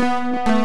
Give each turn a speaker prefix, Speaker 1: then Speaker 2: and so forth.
Speaker 1: Música